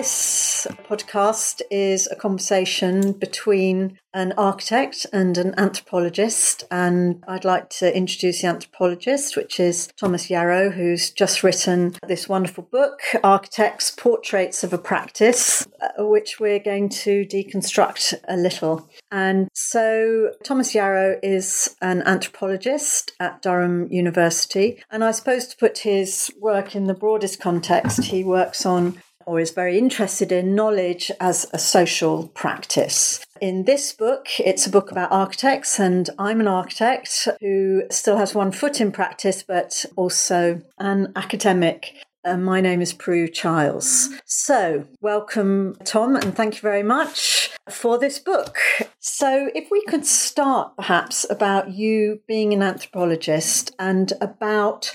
This podcast is a conversation between an architect and an anthropologist. And I'd like to introduce the anthropologist, which is Thomas Yarrow, who's just written this wonderful book, Architects Portraits of a Practice, uh, which we're going to deconstruct a little. And so Thomas Yarrow is an anthropologist at Durham University. And I suppose to put his work in the broadest context, he works on or is very interested in knowledge as a social practice. In this book, it's a book about architects, and I'm an architect who still has one foot in practice, but also an academic. Uh, my name is Prue Chiles. So, welcome, Tom, and thank you very much for this book. So, if we could start perhaps about you being an anthropologist and about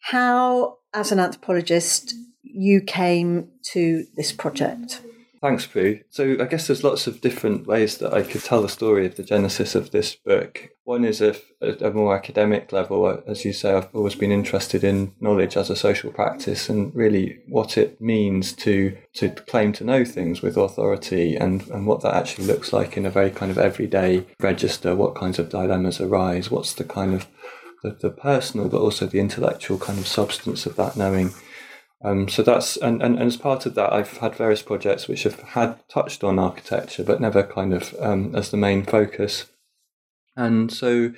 how, as an anthropologist, you came to this project. Thanks, Prue. So I guess there's lots of different ways that I could tell the story of the genesis of this book. One is a, a, more academic level. Uh, as you say, I've always been interested in knowledge as a social practice and really what it means to to claim to know things with authority and, and what that actually looks like in a very kind of everyday register. What kinds of dilemmas arise? What's the kind of the, the personal but also the intellectual kind of substance of that knowing um, so that's and, and, and as part of that, I've had various projects which have had touched on architecture, but never kind of um, as the main focus. And so,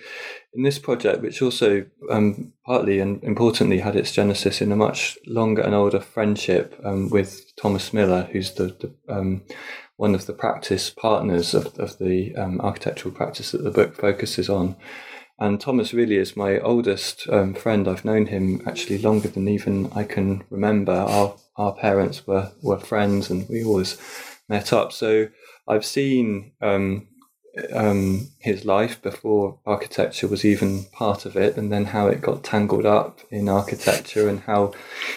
in this project, which also um, partly and importantly had its genesis in a much longer and older friendship um, with Thomas Millar, who's the, the um, one of the practice partners of, of the um, architectural practice that the book focuses on. And Thomas really is my oldest um, friend. I've known him actually longer than even I can remember. Our our parents were were friends, and we always met up. So I've seen um, um, his life before architecture was even part of it, and then how it got tangled up in architecture, and how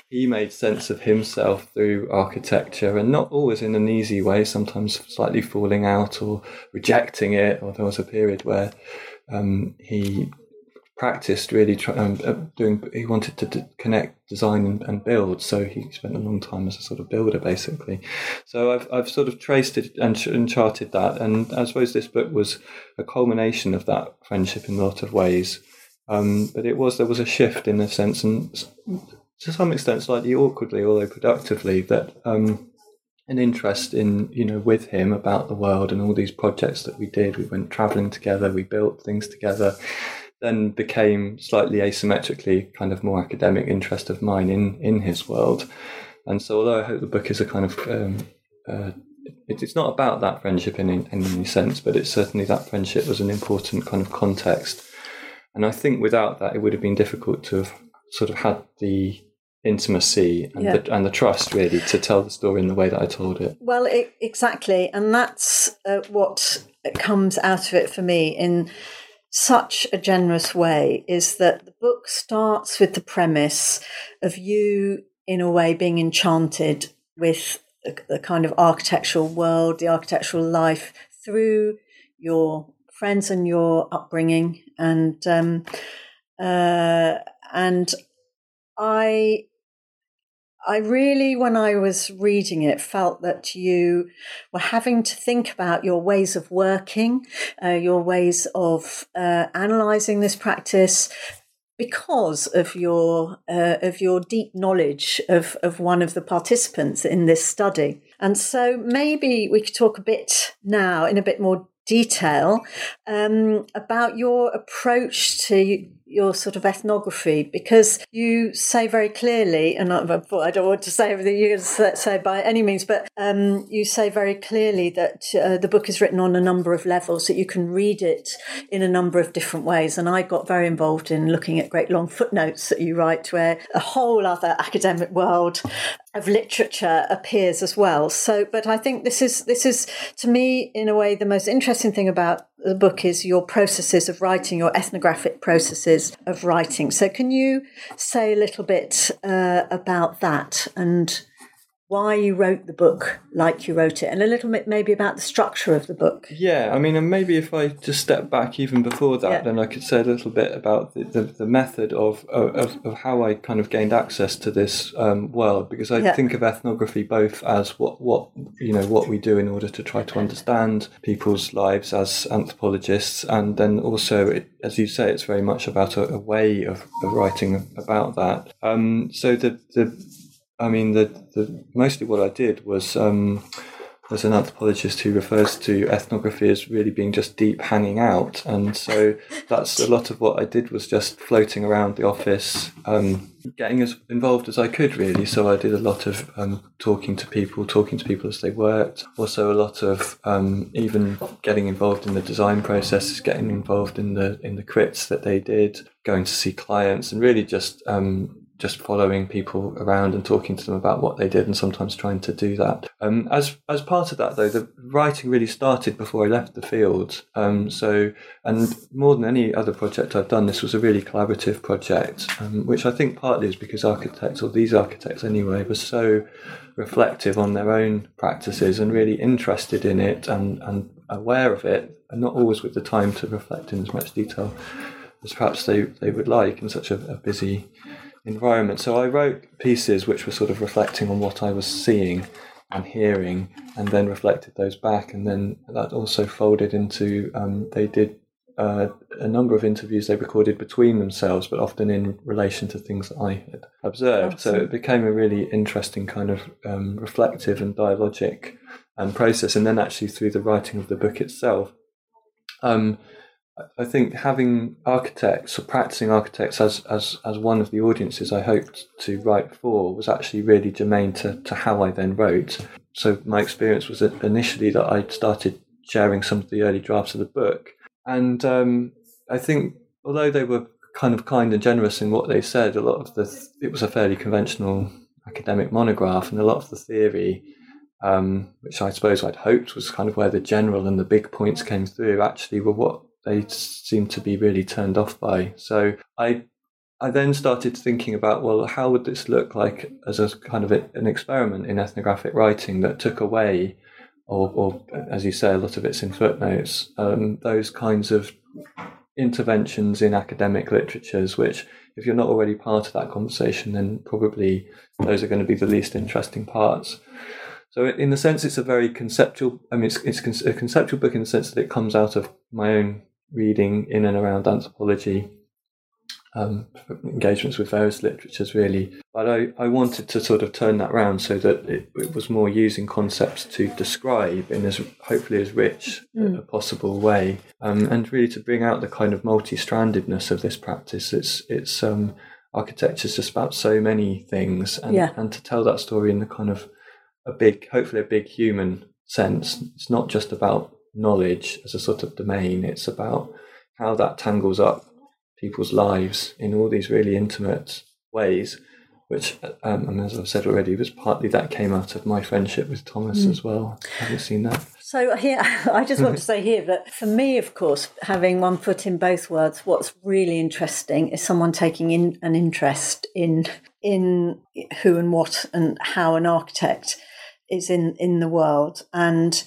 he made sense of himself through architecture, and not always in an easy way. Sometimes slightly falling out or rejecting it. Or there was a period where um, he practiced really try, um, uh, doing. He wanted to d- connect design and, and, build, so he spent a long time as a sort of builder, basically. So I've I've sort of traced it and, and charted that, and I suppose this book was a culmination of that friendship in a lot of ways. Um, but it was there was a shift in a sense, and to some extent, slightly awkwardly, although productively, that. Um, an interest in you know with him about the world and all these projects that we did. We went traveling together we built things together then became slightly asymmetrically kind of more academic interest of mine in in his world. And so although i hope the book is a kind of um, uh, it, it's not about that friendship in, in, in any sense but it's certainly that friendship was an important kind of context. And i think without that it would have been difficult to have sort of had the intimacy and, yeah. the, and the trust really to tell the story in the way that I told it. Well, it, exactly, and that's uh, what comes out of it for me in such a generous way is that the book starts with the premise of you in a way being enchanted with the, the kind of architectural world, the architectural life through your friends and your upbringing and um, uh, and I I really, when I was reading it, felt that you were having to think about your ways of working, uh, your ways of uh, analysing this practice, because of your uh, of your deep knowledge of of one of the participants in this study. And so maybe we could talk a bit now in a bit more detail um, about your approach to your sort of ethnography because you say very clearly, and I, I don't want to say everything you're going to say by any means, but um, you say very clearly that uh, the book is written on a number of levels, that you can read it in a number of different ways. And I got very involved in looking at great long footnotes that you write, where a whole other academic world of literature appears as well. So, but I think this is this is to me, in a way, the most interesting thing about the book is your processes of writing, your ethnographic processes of writing. So, can you say a little bit uh, about that and why you wrote the book like you wrote it, and a little bit maybe about the structure of the book. Yeah, I mean, and maybe if I just step back even before that, yeah. then I could say a little bit about the, the, the method of, of, of how I kind of gained access to this um, world, because I yeah. think of ethnography both as what, what you know what we do in order to try to understand people's lives as anthropologists, and then also, it, as you say, it's very much about a, a way of, of writing about that. Um, so the the I mean, the, the mostly what I did was um, there's an anthropologist who refers to ethnography as really being just deep hanging out, and so that's a lot of what I did was just floating around the office, um, getting as involved as I could really. So I did a lot of um, talking to people, talking to people as they worked. Also, a lot of um, even getting involved in the design processes, getting involved in the in the crits that they did, going to see clients, and really just um, just following people around and talking to them about what they did and sometimes trying to do that. Um, as as part of that though, the writing really started before I left the field. Um, so and more than any other project I've done, this was a really collaborative project, um, which I think partly is because architects or these architects anyway were so reflective on their own practices and really interested in it and, and aware of it and not always with the time to reflect in as much detail as perhaps they, they would like in such a, a busy environment. So I wrote pieces which were sort of reflecting on what I was seeing and hearing, and then reflected those back, and then that also folded into um, they did uh, a number of interviews they recorded between themselves, but often in relation to things that I had observed. Awesome. So it became a really interesting kind of um, reflective and dialogic um, process. And then actually through the writing of the book itself, um, I think having architects or practicing architects as, as, as one of the audiences I hoped to write for was actually really germane to, to how I then wrote. So my experience was that initially that I started sharing some of the early drafts of the book. And um, I think although they were kind of kind and generous in what they said, a lot of the, it was a fairly conventional academic monograph and a lot of the theory um, which I suppose I'd hoped was kind of where the general and the big points came through, actually were what they seemed to be really turned off by. So I I then started thinking about well, how would this look like as a kind of a, an experiment in ethnographic writing that took away, or, or as you say, a lot of it's in footnotes, um, those kinds of interventions in academic literatures, which if you're not already part of that conversation, then probably those are going to be the least interesting parts. So, in the sense, it's a very conceptual. I mean, it's, it's a conceptual book in the sense that it comes out of my own reading in and around anthropology, um, engagements with various literatures, really. But I, I wanted to sort of turn that around so that it, it was more using concepts to describe in as hopefully as rich mm. a possible way, um, and really to bring out the kind of multi-strandedness of this practice. It's it's um, architecture is just about so many things, and yeah. and to tell that story in the kind of a big, hopefully a big human sense. It's not just about knowledge as a sort of domain. It's about how that tangles up people's lives in all these really intimate ways, which, um, as I've said already, was partly that came out of my friendship with Thomas mm. as well. Have you seen that? So here, I just want to say here that for me, of course, having one foot in both worlds, what's really interesting is someone taking in an interest in in who and what and how an architect is in in the world and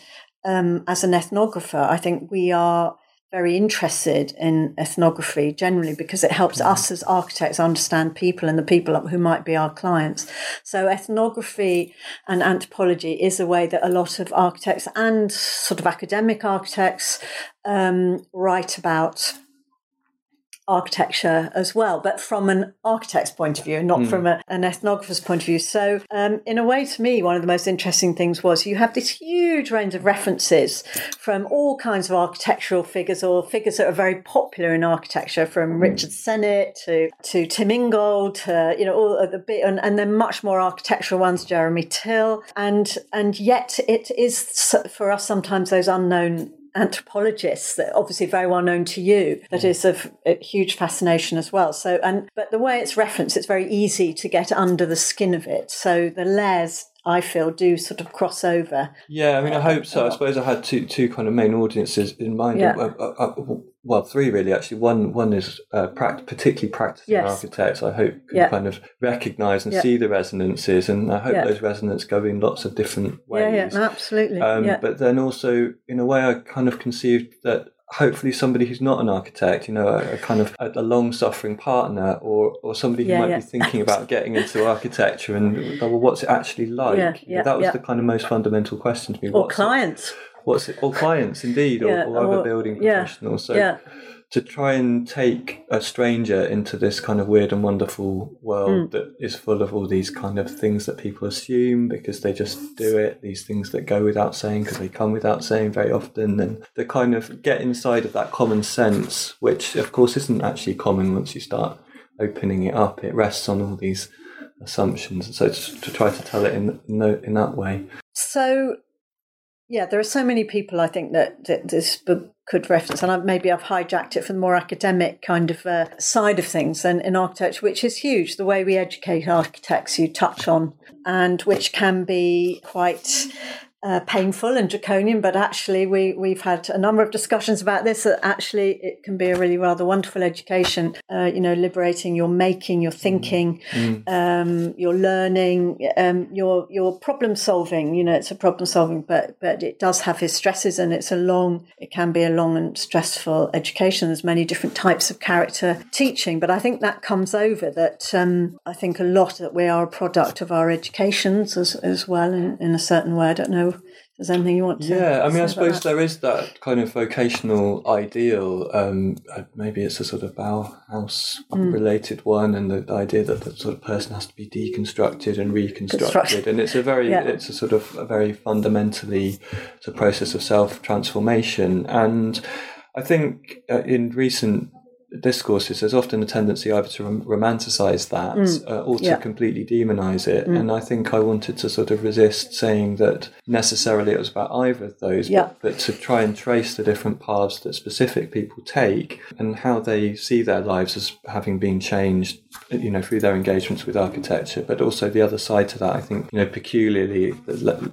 um, as an ethnographer, I think we are very interested in ethnography generally because it helps mm-hmm. us as architects understand people and the people who might be our clients. So, ethnography and anthropology is a way that a lot of architects and sort of academic architects um, write about architecture as well, but from an architect's point of view, not mm. from a, an ethnographer's point of view. So, um, in a way, to me, one of the most interesting things was you have this huge range of references from all kinds of architectural figures or figures that are very popular in architecture, from mm. Richard Sennett to, to Tim Ingold, to, you know, all the bit, and, and then much more architectural ones, Jeremy Till, and and yet it is for us sometimes those unknown anthropologists that obviously very well known to you that mm. is of huge fascination as well. So and but the way it's referenced it's very easy to get under the skin of it. So the layers I feel do sort of cross over. Yeah, I mean, I hope so. I suppose I had two two kind of main audiences in mind. Yeah. Uh, uh, uh, well, three really actually. One one is uh, pract- particularly practicing yes. architects. I hope can yeah. kind of recognise and yeah. see the resonances, and I hope yeah. those resonances go in lots of different ways. Yeah, yeah, absolutely. Um, but then also, in a way, I kind of conceived that hopefully somebody who's not an architect, you know, a, a kind of a, a long-suffering partner, or or somebody who might be thinking about getting into architecture, and oh, well, what's it actually like? Yeah, yeah, that was the kind of most fundamental question to me. Or clients. It? what's it, or clients indeed, or, or other building professionals. So yeah. To try and take a stranger into this kind of weird and wonderful world mm. that is full of all these kind of things that people assume because they just do it, these things that go without saying because they come without saying very often, and the kind of get inside of that common sense, which of course isn't actually common once you start opening it up. It rests on all these assumptions. So to, try to tell it in in, in that way. So yeah, there are so many people I think that, that this book could reference, and I, maybe I've hijacked it from the more academic kind of uh, side of things and in architecture, which is huge. The way we educate architects, you touch on, and which can be quite uh, painful and draconian, but actually we we've had a number of discussions about this. That actually it can be a really rather wonderful education. Uh, you know, liberating your making, your thinking, mm. um, your learning, um, your your problem solving. You know, it's a problem solving, but but it does have its stresses, and it's a long. It can be a long and stressful education. There's many different types of character teaching, but I think that comes over. That um, I think a lot that we are a product of our educations as as well in, in a certain way. I don't know is there anything you want to? Yeah, I mean, I suppose there is that kind of vocational ideal. Um, uh, maybe it's a sort of Bauhaus mm. related one, and the idea that the sort of person has to be deconstructed and reconstructed, and it's a very, yeah. it's a sort of a very fundamentally, it's a process of self transformation, and I think uh, in recent discourses, there's often a tendency either to rom- romanticize that mm. uh, or to yeah. completely demonize it. Mm. And I think I wanted to sort of resist saying that necessarily it was about either of those, yeah. but, but to try and trace the different paths that specific people take and how they see their lives as having been changed, you know, through their engagements with architecture. But also the other side to that, I think, you know, peculiarly,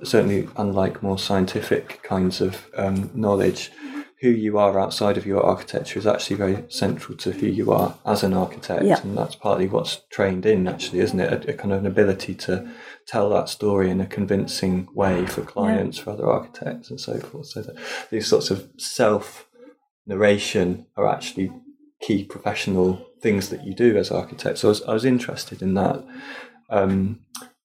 certainly unlike more scientific kinds of um, knowledge who you are outside of your architecture is actually very central to who you are as an architect, yeah. and that's partly what's trained in, actually, isn't it? A, a, kind of an ability to tell that story in a convincing way for clients, yeah. for other architects, and so forth. So that these sorts of self narration are actually key professional things that you do as architects. So I was, I was interested in that. Um,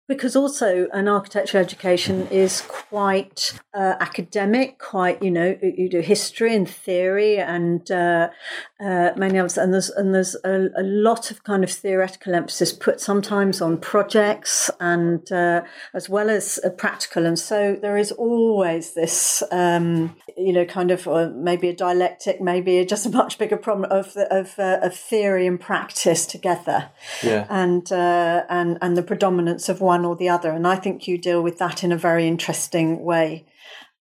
because also an architecture education is quite uh, academic, quite you know you do history and theory and uh, uh, many others, and there's and there's a, a, lot of kind of theoretical emphasis put sometimes on projects and uh, as well as practical, and so there is always this um, you know kind of maybe a dialectic, maybe just a much bigger problem of of, uh, of theory and practice together, yeah, and uh, and and the predominance of one one or the other. And I think you deal with that in a very interesting way.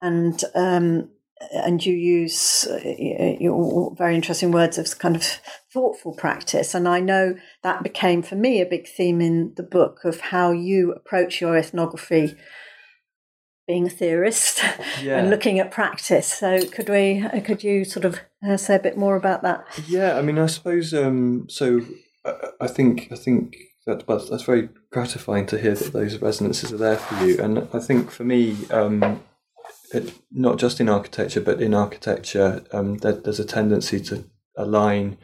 And um, and you use uh, your very interesting words of kind of thoughtful practice. And I know that became for me a big theme in the book of how you approach your ethnography being a theorist yeah. and looking at practice. So could we, could you sort of uh, say a bit more about that? Yeah, I mean, I suppose um, so. I think I think that, but that's very gratifying to hear that those resonances are there for you. And I think for me, um, it, not just in architecture, but in architecture, um, there, there's a tendency to align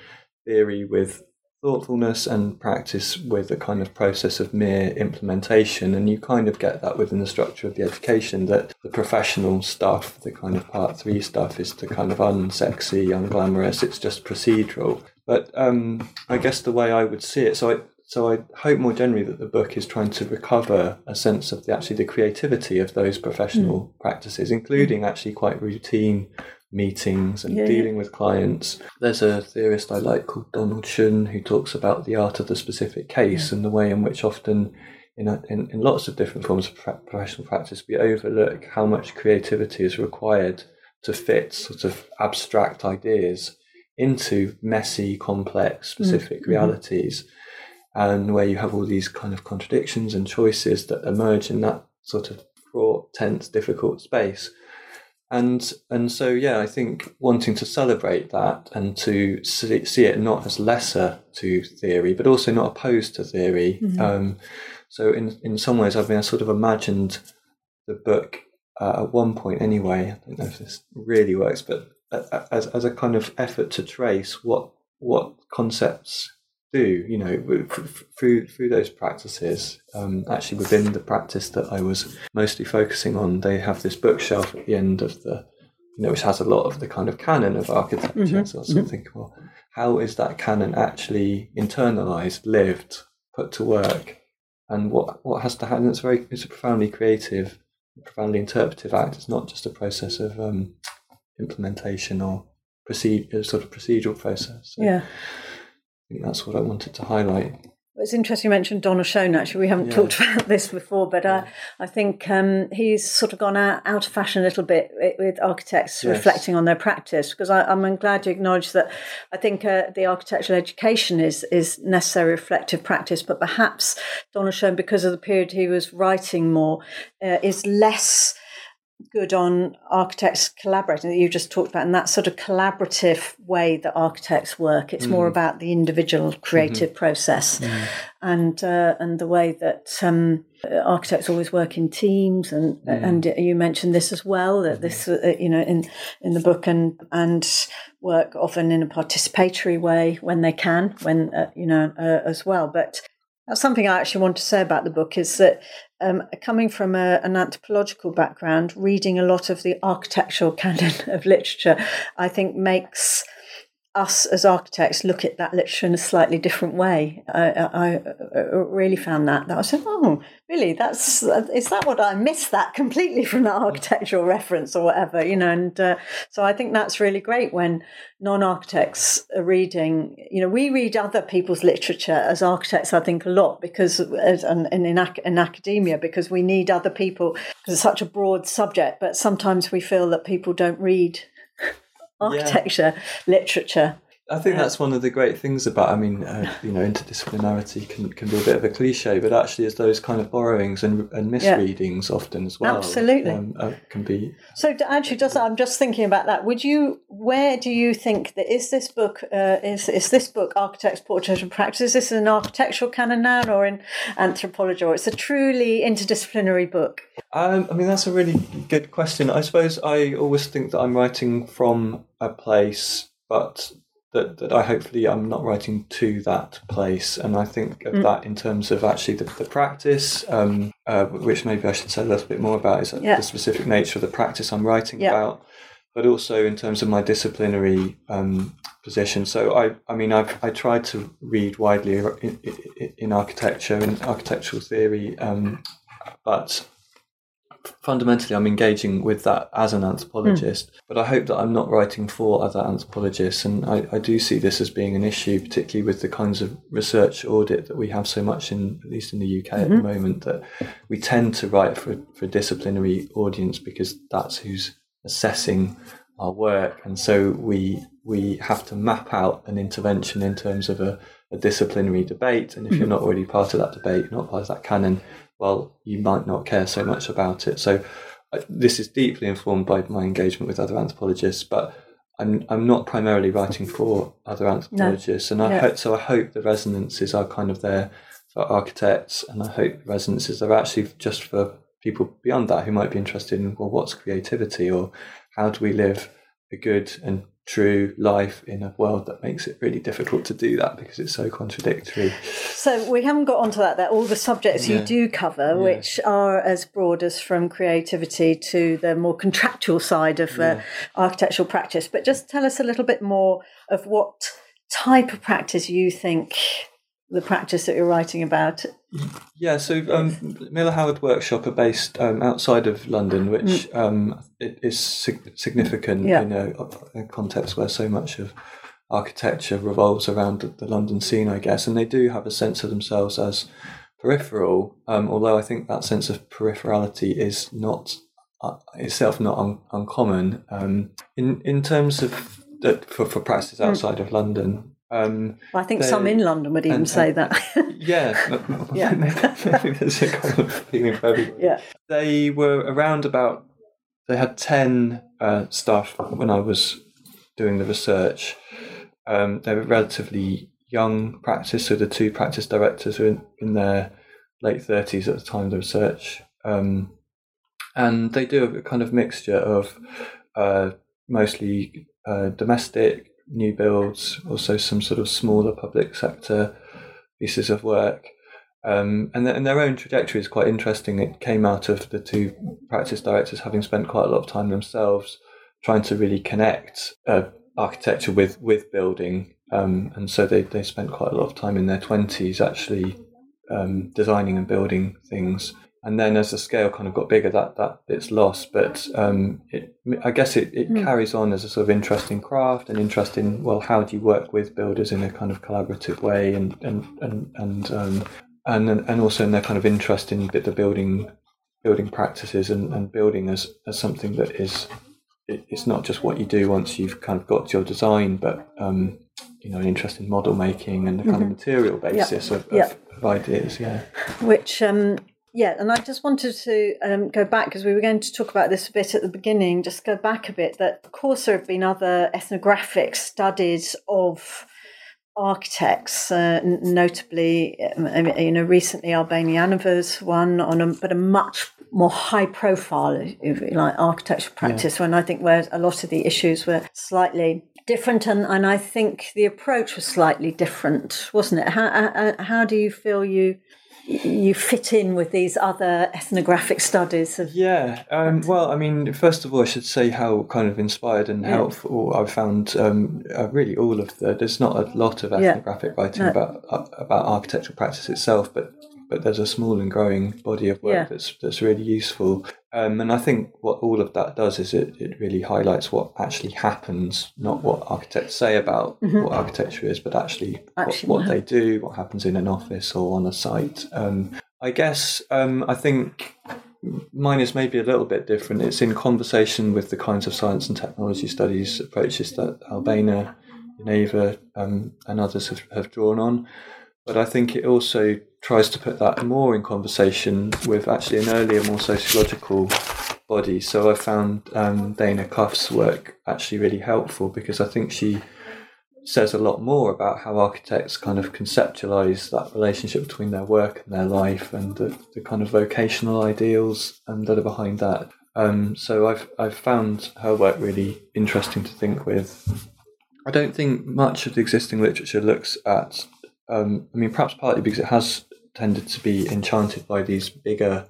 theory with thoughtfulness and practice with a kind of process of mere implementation. And you kind of get that within the structure of the education that the professional stuff, the kind of part three stuff, is the kind of unsexy, unglamorous, it's just procedural. But um, I guess the way I would see it, so I so I hope more generally that the book is trying to recover a sense of the actually the creativity of those professional mm. practices, including actually quite routine meetings and yeah, dealing yeah. with clients. There's a theorist I like called Donald Schön who talks about the art of the specific case yeah. and the way in which often in, a, in, in lots of different forms of professional practice we overlook how much creativity is required to fit sort of abstract ideas into messy, complex, specific mm-hmm. realities, and where you have all these kind of contradictions and choices that emerge in that sort of fraught, tense, difficult space. And and so yeah, I think wanting to celebrate that and to see, see it not as lesser to theory, but also not opposed to theory. Mm-hmm. Um, so in in some ways, I've been sort of imagined the book uh, at one point anyway. I don't know if this really works, but as as a kind of effort to trace what what concepts do you know through through those practices um, actually within the practice that I was mostly focusing on they have this bookshelf at the end of the you know which has a lot of the kind of canon of architecture mm-hmm. so I was mm-hmm. thinking well how is that canon actually internalized lived put to work and what what has to happen it's very it's a profoundly creative profoundly interpretive act it's not just a process of um, implementation or proceed sort of procedural process. So yeah, think that's what I wanted to highlight. It's interesting you mentioned Donald Schön. Actually, we haven't yeah. talked about this before, but uh, I think um, he's sort of gone out, out of fashion a little bit with architects yes. reflecting on their practice. Because I, am glad you acknowledge that. I think uh, the architectural education is is necessary reflective practice, but perhaps Donald Schön, because of the period he was writing more, uh, is less good on architects collaborating that you just talked about and that sort of collaborative way that architects work it's mm. more about the individual creative mm-hmm. process mm. and uh, and the way that um, architects always work in teams and mm. and you mentioned this as well that this uh, you know in in the book and and work often in a participatory way when they can when uh, you know uh, as well but that's something I actually want to say about the book is that um, coming from a, an anthropological background, reading a lot of the architectural canon of literature, I think makes us as architects look at that literature in a slightly different way. I, I, I, uh, uh, really found that. That I said, oh, really? That's uh, is that what I missed that completely from the architectural reference or whatever, you know? And uh, so I think that's really great when non-architects are reading. You know, we read other people's literature as architects. I think a lot because as, and, in, in academia because we need other people because it's such a broad subject. But sometimes we feel that people don't read architecture yeah. literature. I think that's one of the great things about. I mean, uh, you know, interdisciplinarity can, can be a bit of a cliche, but actually, is those kind of borrowings and, and misreadings yeah. often as well. Absolutely, um, uh, can be. So, actually, just I'm just thinking about that. Would you? Where do you think that is this book? Uh, is is this book Architect's Portrait and Practice? Is this an architectural canon now, or in anthropology, or it's a truly interdisciplinary book? Um, I mean, that's a really good question. I suppose I always think that I'm writing from a place, but that, that I hopefully I'm not writing to that place. And I think of mm. that in terms of actually the, the practice, um, uh, which maybe I should say a little bit more about, is yeah. the specific nature of the practice I'm writing yeah. about, but also in terms of my disciplinary um, position. So I, I mean, I've I tried to read widely in, in, in architecture and architectural theory, um, but fundamentally I'm engaging with that as an anthropologist, mm. but I hope that I'm not writing for other anthropologists. And I, I, do see this as being an issue, particularly with the kinds of research audit that we have so much in, at least in the UK mm-hmm. at the mm-hmm. moment, that we tend to write for, for a disciplinary audience because that's who's assessing our work. And so we, we have to map out an intervention in terms of a, a disciplinary debate. And if mm-hmm. you're not already part of that debate, not part of that canon, well, you might not care so much about it. So uh, this is deeply informed by my engagement with other anthropologists, but I'm I'm not primarily writing for other anthropologists, no. and I yeah. hope so. I hope the resonances are kind of there for architects, and I hope the resonances are actually just for people beyond that who might be interested in well, what's creativity, or how do we live a good and true life in a world that makes it really difficult to do that because it's so contradictory. So we haven't got onto that. That all the subjects yeah. you do cover, yeah. which are as broad as from creativity to the more contractual side of uh, yeah. uh, architectural practice. But just tell us a little bit more of what type of practice you think the practice that you're writing about? Yeah, so um, Millar Howard Workshop are based um, outside of London, which mm. um, is sig- significant yeah. in a, a, context where so much of architecture revolves around the, the, London scene, I guess, and they do have a sense of themselves as peripheral. Um, although I think that sense of peripherality is not uh, itself not un- uncommon um, in in terms of that for, for practices hmm. outside mm. of London. Um, well, I think they, some in London would even and, say that. yeah, yeah. maybe there's a common feeling for everybody. Yeah, they were around about. They had ten uh, staff when I was doing the research. Um, they were relatively young practice, so the two practice directors were in, in their late thirties at the time of the research, um, and they do a kind of mixture of uh, mostly uh, domestic new builds, also some sort of smaller public sector pieces of work. Um, and, the, and their own trajectory is quite interesting. It came out of the two practice directors having spent quite a lot of time themselves trying to really connect uh, architecture with, with building. Um, and so they, they spent quite a lot of time in their 20s actually um, designing and building things and then as the scale kind of got bigger, that that it's lost. But um, it, I guess it, it mm. carries on as a sort of interesting craft and interesting. Well, how do you work with builders in a kind of collaborative way, and and and and um, and and also in their kind of interest in the building building practices and, and building as as something that is it, it's not just what you do once you've kind of got your design, but um, you know, an interest in model making and the kind mm-hmm. of material basis yep. of, yep. of, ideas. Yeah, which um, yeah, and I just wanted to um, go back because we were going to talk about this a bit at the beginning. Just go back a bit. That of course there have been other ethnographic studies of architects, uh, notably, um, you know, recently Albena Yaneva's one on a but a much more high profile, if you like, architecture practice. Yeah. When I think where a lot of the issues were slightly different, and, and I think the approach was slightly different, wasn't it? How how, how do you feel you you fit in with these other ethnographic studies of yeah um, well i mean first of all i should say how kind of inspired and yeah. helpful i found um, uh, really all of the there's not a lot of ethnographic yeah. writing no. about uh, about architectural practice itself but but there's a small and growing body of work yeah. that's that's really useful. Um, and I think what all of that does is it, it really highlights what actually happens, not what architects say about mm-hmm. what architecture is, but actually, actually what, what they do, what happens in an office or on a site. Um, I guess um, I think mine is maybe a little bit different. It's in conversation with the kinds of science and technology studies approaches that Albena Yaneva, um, and others have, have drawn on. But I think it also tries to put that more in conversation with actually an earlier, more sociological body. So I found um, Dana Cuff's work actually really helpful because I think she says a lot more about how architects kind of conceptualize that relationship between their work and their life and the, the kind of vocational ideals um, that are behind that. Um, so I've I've found her work really interesting to think with. I don't think much of the existing literature looks at. Um, I mean, perhaps partly because it has tended to be enchanted by these bigger,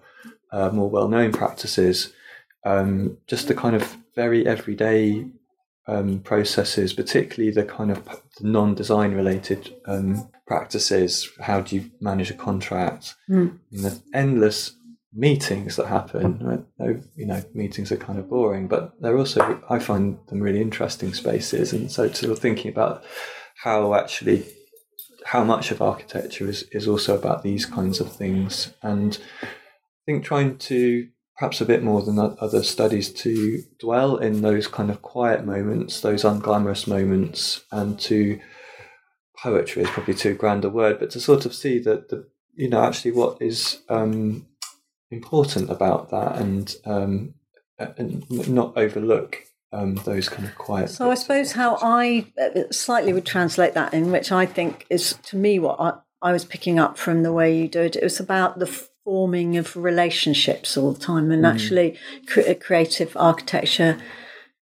uh, more well known practices. Um, just the kind of very everyday um, processes, particularly the kind of non design related um, practices. How do you manage a contract? Mm. the endless meetings that happen. You know, meetings are kind of boring, but they're also, I find them really interesting spaces. And so, sort of thinking about how actually how much of architecture is, is also about these kinds of things. And I think trying to, perhaps a bit more than other studies, to dwell in those kind of quiet moments, those unglamorous moments, and to poetry is probably too grand a word, but to sort of see that the you know actually what is um, important about that and um, and not overlook um, those kind of quiet. So I suppose how I uh, slightly would translate that in which I think is to me what I, I was picking up from the way you do it. It was about the forming of relationships all the time, and mm. actually cre- creative architecture.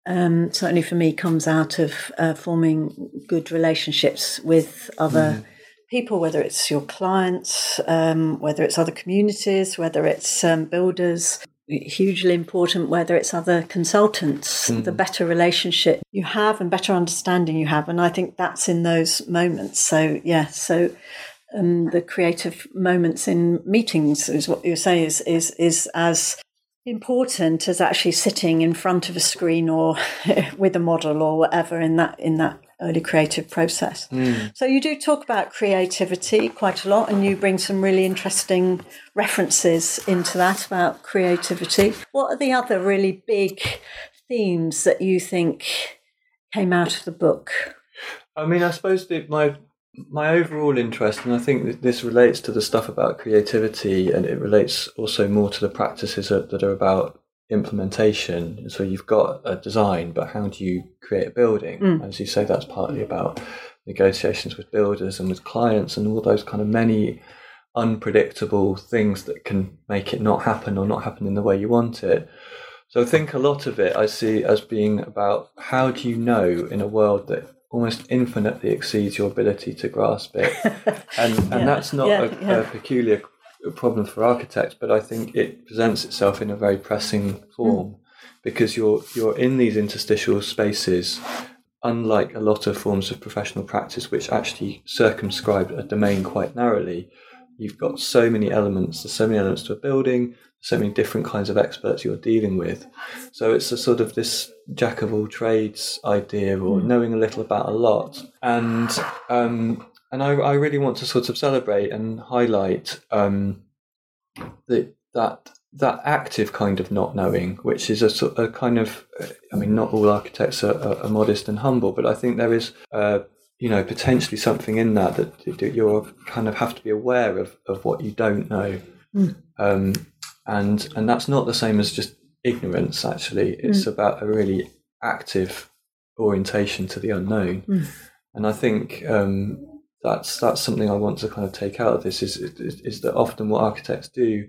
Um, certainly for me, comes out of uh, forming good relationships with other mm. people, whether it's your clients, um, whether it's other communities, whether it's um, builders, hugely important whether it's other consultants mm. the better relationship you have and better understanding you have and i think that's in those moments so yeah so um, the creative moments in meetings is what you say is is is as important as actually sitting in front of a screen or with a model or whatever in that in that early creative process. Mm. So you do talk about creativity quite a lot and you bring some really interesting references into that about creativity. What are the other really big themes that you think came out of the book? I mean, I suppose that my my overall interest, and I think this relates to the stuff about creativity, and it relates also more to the practices that, that are about implementation. So you've got a design, but how do you create a building? Mm. As you say, that's partly about negotiations with builders and with clients, and all those kind of many unpredictable things that can make it not happen or not happen in the way you want it. So I think a lot of it I see as being about how do you know in a world that almost infinitely exceeds your ability to grasp it. And, and yeah. that's not yeah, a, yeah. a, peculiar problem for architects, but I think it presents itself in a very pressing form mm. because you're you're in these interstitial spaces. Unlike a lot of forms of professional practice, which actually circumscribe a domain quite narrowly, you've got so many elements. There's so many elements to a building so many different kinds of experts you're dealing with. So it's a sort of this jack of all trades idea, or mm. knowing a little about a lot. And um, and I, I really want to sort of celebrate and highlight um, the, that that active kind of not knowing, which is a sort of kind of, I mean, not all architects are, are, are modest and humble, but I think there is. Uh, you know, potentially something in that that you kind of have to be aware of, of what you don't know. Mm. Um, and and that's not the same as just ignorance. Actually, it's mm. about a really active orientation to the unknown, mm. and I think um, that's that's something I want to kind of take out of this is, is is that often what architects do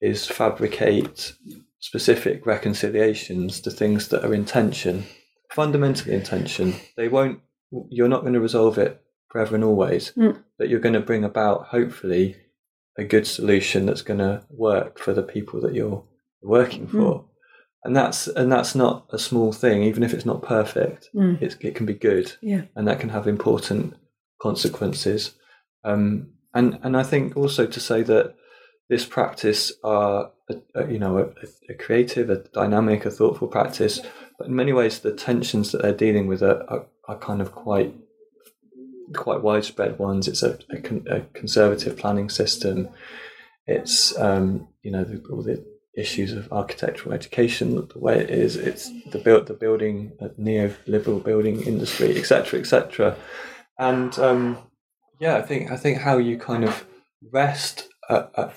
is fabricate specific reconciliations to things that are intention, fundamentally in tension. They won't. You're not going to resolve it forever and always, mm. but you're going to bring about hopefully a good solution that's going to work for the people that you're working for. Mm. And that's and that's not a small thing, even if it's not perfect. Mm. it can be good, yeah. and that can have important consequences. Um, and and I think also to say that this practice are a, a, you know a, a, creative, a dynamic, a thoughtful practice, but in many ways the tensions that they're dealing with are, are, are kind of quite quite widespread ones. It's a, a, con- conservative planning system. It's um, you know the, all the issues of architectural education, the way it is. It's the built the building neoliberal building industry, etc., etc. And um, yeah, I think I think how you kind of wrest a, a,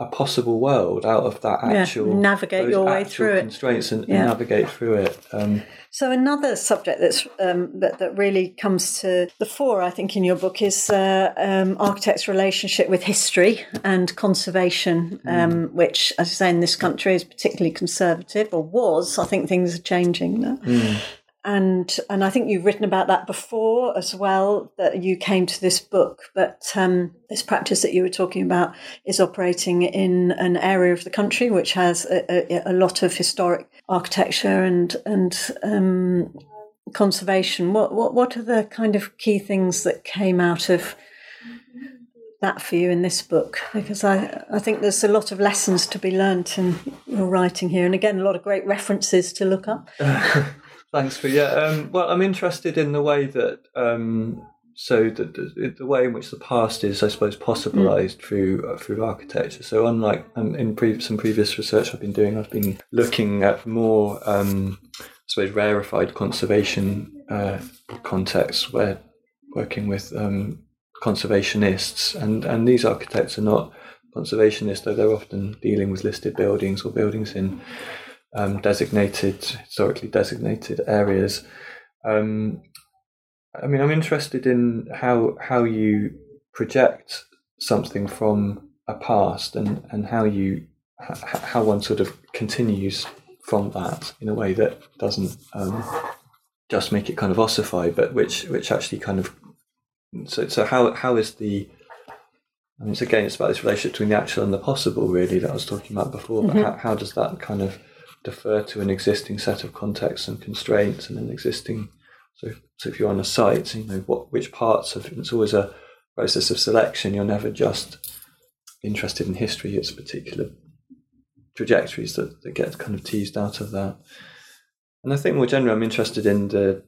a possible world out of that actual yeah, navigate your way through it constraints and, yeah. and, navigate through it. Um, so another subject that's um, that that really comes to the fore, I think, in your book is uh, um, architects' relationship with history and conservation, mm. which, as I say, in this country is particularly conservative or was. I think things are changing. Mm and and I think you've written about that before as well. That you came to this book, but um, this practice that you were talking about is operating in an area of the country which has a, a, a lot of historic architecture and and um, conservation. What what what are the kind of key things that came out of that for you in this book because I, I think there's a lot of lessons to be learnt in your writing here and again a lot of great references to look up Thanks for yeah. Um, well, I'm interested in the way that um, so the, the, the way in which the past is, I suppose, possibilized mm. through uh, through architecture. So unlike um, in pre- some previous research I've been doing, I've been looking at more, um, I suppose, rarefied conservation uh, contexts where working with um, conservationists, and and these architects are not conservationists, though they're often dealing with listed buildings or buildings in um, designated, historically designated areas. Um, I mean, I'm interested in how how you project something from a past and, and how you how one sort of continues from that in a way that doesn't um, just make it kind of ossify, but which which actually kind of so so how how is the I mean, it's again, it's about this relationship between the actual and the possible, really, that I was talking about before. But mm-hmm. how, how does that kind of defer to an existing set of contexts and constraints and an existing so, so if you're on a site, you know what which parts of it's always a process of selection. You're never just interested in history. It's particular trajectories that, that get kind of teased out of that. And I think more generally, I'm interested in the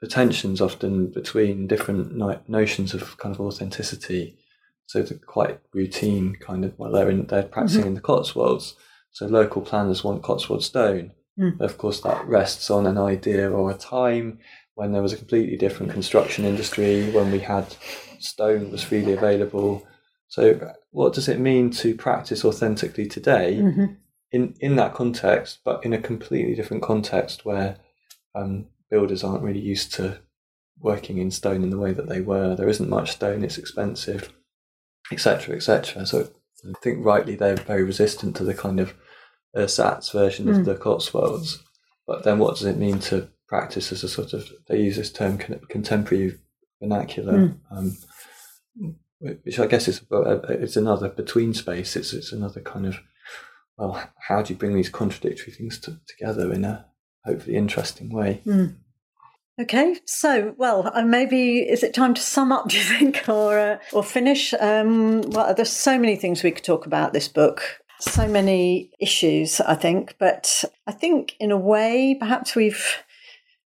the tensions often between different no- notions of kind of authenticity. So the quite routine kind of well, they're in, they're practicing mm-hmm. in the Cotswolds. So local planners want Cotswold stone. Mm. Of course, that rests on an idea or a time when there was a completely different construction industry, when we had stone that was freely available. So, what does it mean to practice authentically today mm-hmm. in, in that context, but in a completely different context where um, builders aren't really used to working in stone in the way that they were? There isn't much stone, it's expensive, etc., etc. So, I think rightly they're very resistant to the kind of ersatz version mm. of the Cotswolds. But then, what does it mean to practice as a sort of they use this term contemporary vernacular, mm. um, which I guess is it's another between space. It's it's another kind of well, how do you bring these contradictory things to, together in a hopefully interesting way? Mm. Okay, so well, uh, maybe is it time to sum up? Do you think, or uh, or finish? Um, well, there's so many things we could talk about this book so many issues, I think. But I think, in a way, perhaps we've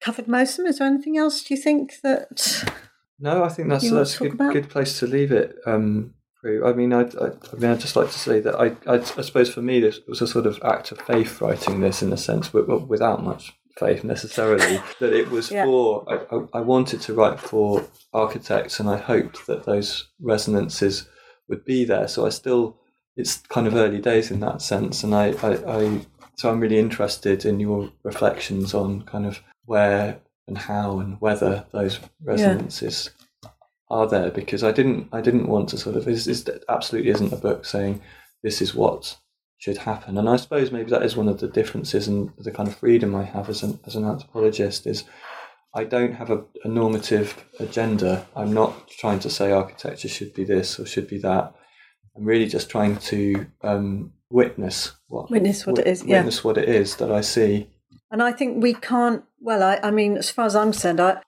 covered most of them. Is there anything else do you think that? No, I think that's that's a good, good place to leave it. Um, I mean, I, I, I, mean, I'd just like to say that I, I, I, suppose for me, this was a sort of act of faith writing this in a sense, without much faith necessarily. that it was yeah. for I, I wanted to write for architects, and I hoped that those resonances would be there. So I still, it's kind of early days in that sense, and I, I, I so I'm really interested in your reflections on kind of where and how and whether those resonances yeah. are there because I didn't I didn't want to sort of this, this absolutely isn't a book saying this is what should happen. And I suppose maybe that is one of the differences and the kind of freedom I have as an as an anthropologist is I don't have a, a normative agenda. I'm not trying to say architecture should be this or should be that I'm really just trying to um, witness what witness what it is yeah. witness what it is that I see and I think we can't well, I, I mean, as far as I'm concerned, I,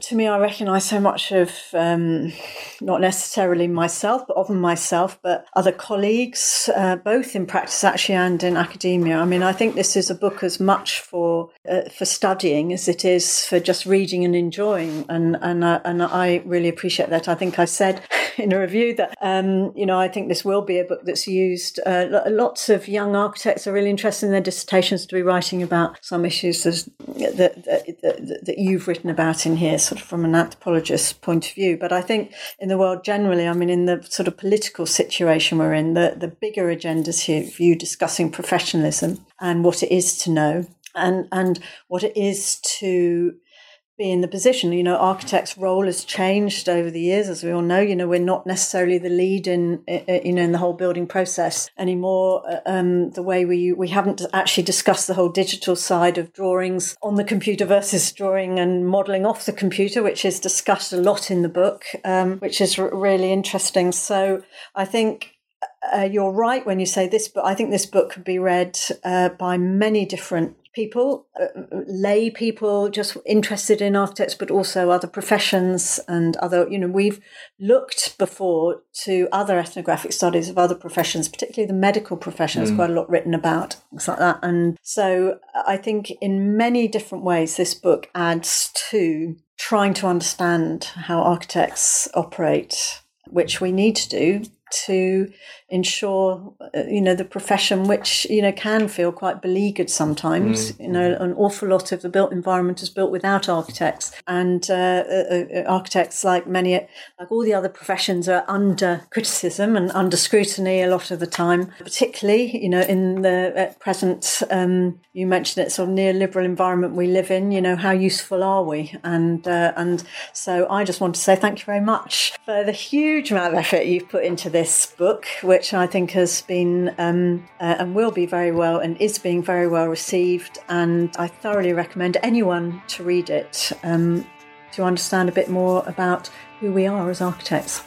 to me, I recognise so much of um, not necessarily myself, but often myself, but other colleagues, uh, both in practice actually and in academia. I mean, I think this is a book as much for uh, for studying as it is for just reading and enjoying, and and uh, and I really appreciate that. I think I said in a review that um, you know I think this will be a book that's used. Uh, lots of young architects are really interested in their dissertations to be writing about some issues that, that, that, that you've written about in here sort of from an anthropologist's point of view. But I think in the world generally, I mean, in the sort of political situation we're in, the, the bigger agendas here, you discussing professionalism and what it is to know and, and what it is to be in the position. You know, architects' role has changed over the years, as we all know. You know, we're not necessarily the lead in, you know, in the whole building process anymore. Uh, um, the way we we haven't actually discussed the whole digital side of drawings on the computer versus drawing and modelling off the computer, which is discussed a lot in the book, um, which is r- really interesting. So I think uh, you're right when you say this, but I think this book could be read uh, by many different people, uh, lay people just interested in architects, but also other professions and other, you know, we've looked before to other ethnographic studies of other professions, particularly the medical profession. There's mm. quite a lot written about things like that. And so I think in many different ways, this book adds to trying to understand how architects operate, which we need to do to ensure uh, you know the profession which you know can feel quite beleaguered sometimes. Mm. you know an awful lot of the built environment is built without architects. And uh, uh, uh, architects like many like all the other professions are under criticism and under scrutiny a lot of the time. Particularly you know in the present um, you mentioned it sort of neoliberal environment we live in you know how useful are we? And uh, and so I just want to say thank you very much for the huge amount of effort you've put into this book which I think has been um, uh, and will be very well and is being very well received. And I thoroughly recommend anyone to read it um, to understand a bit more about who we are as architects.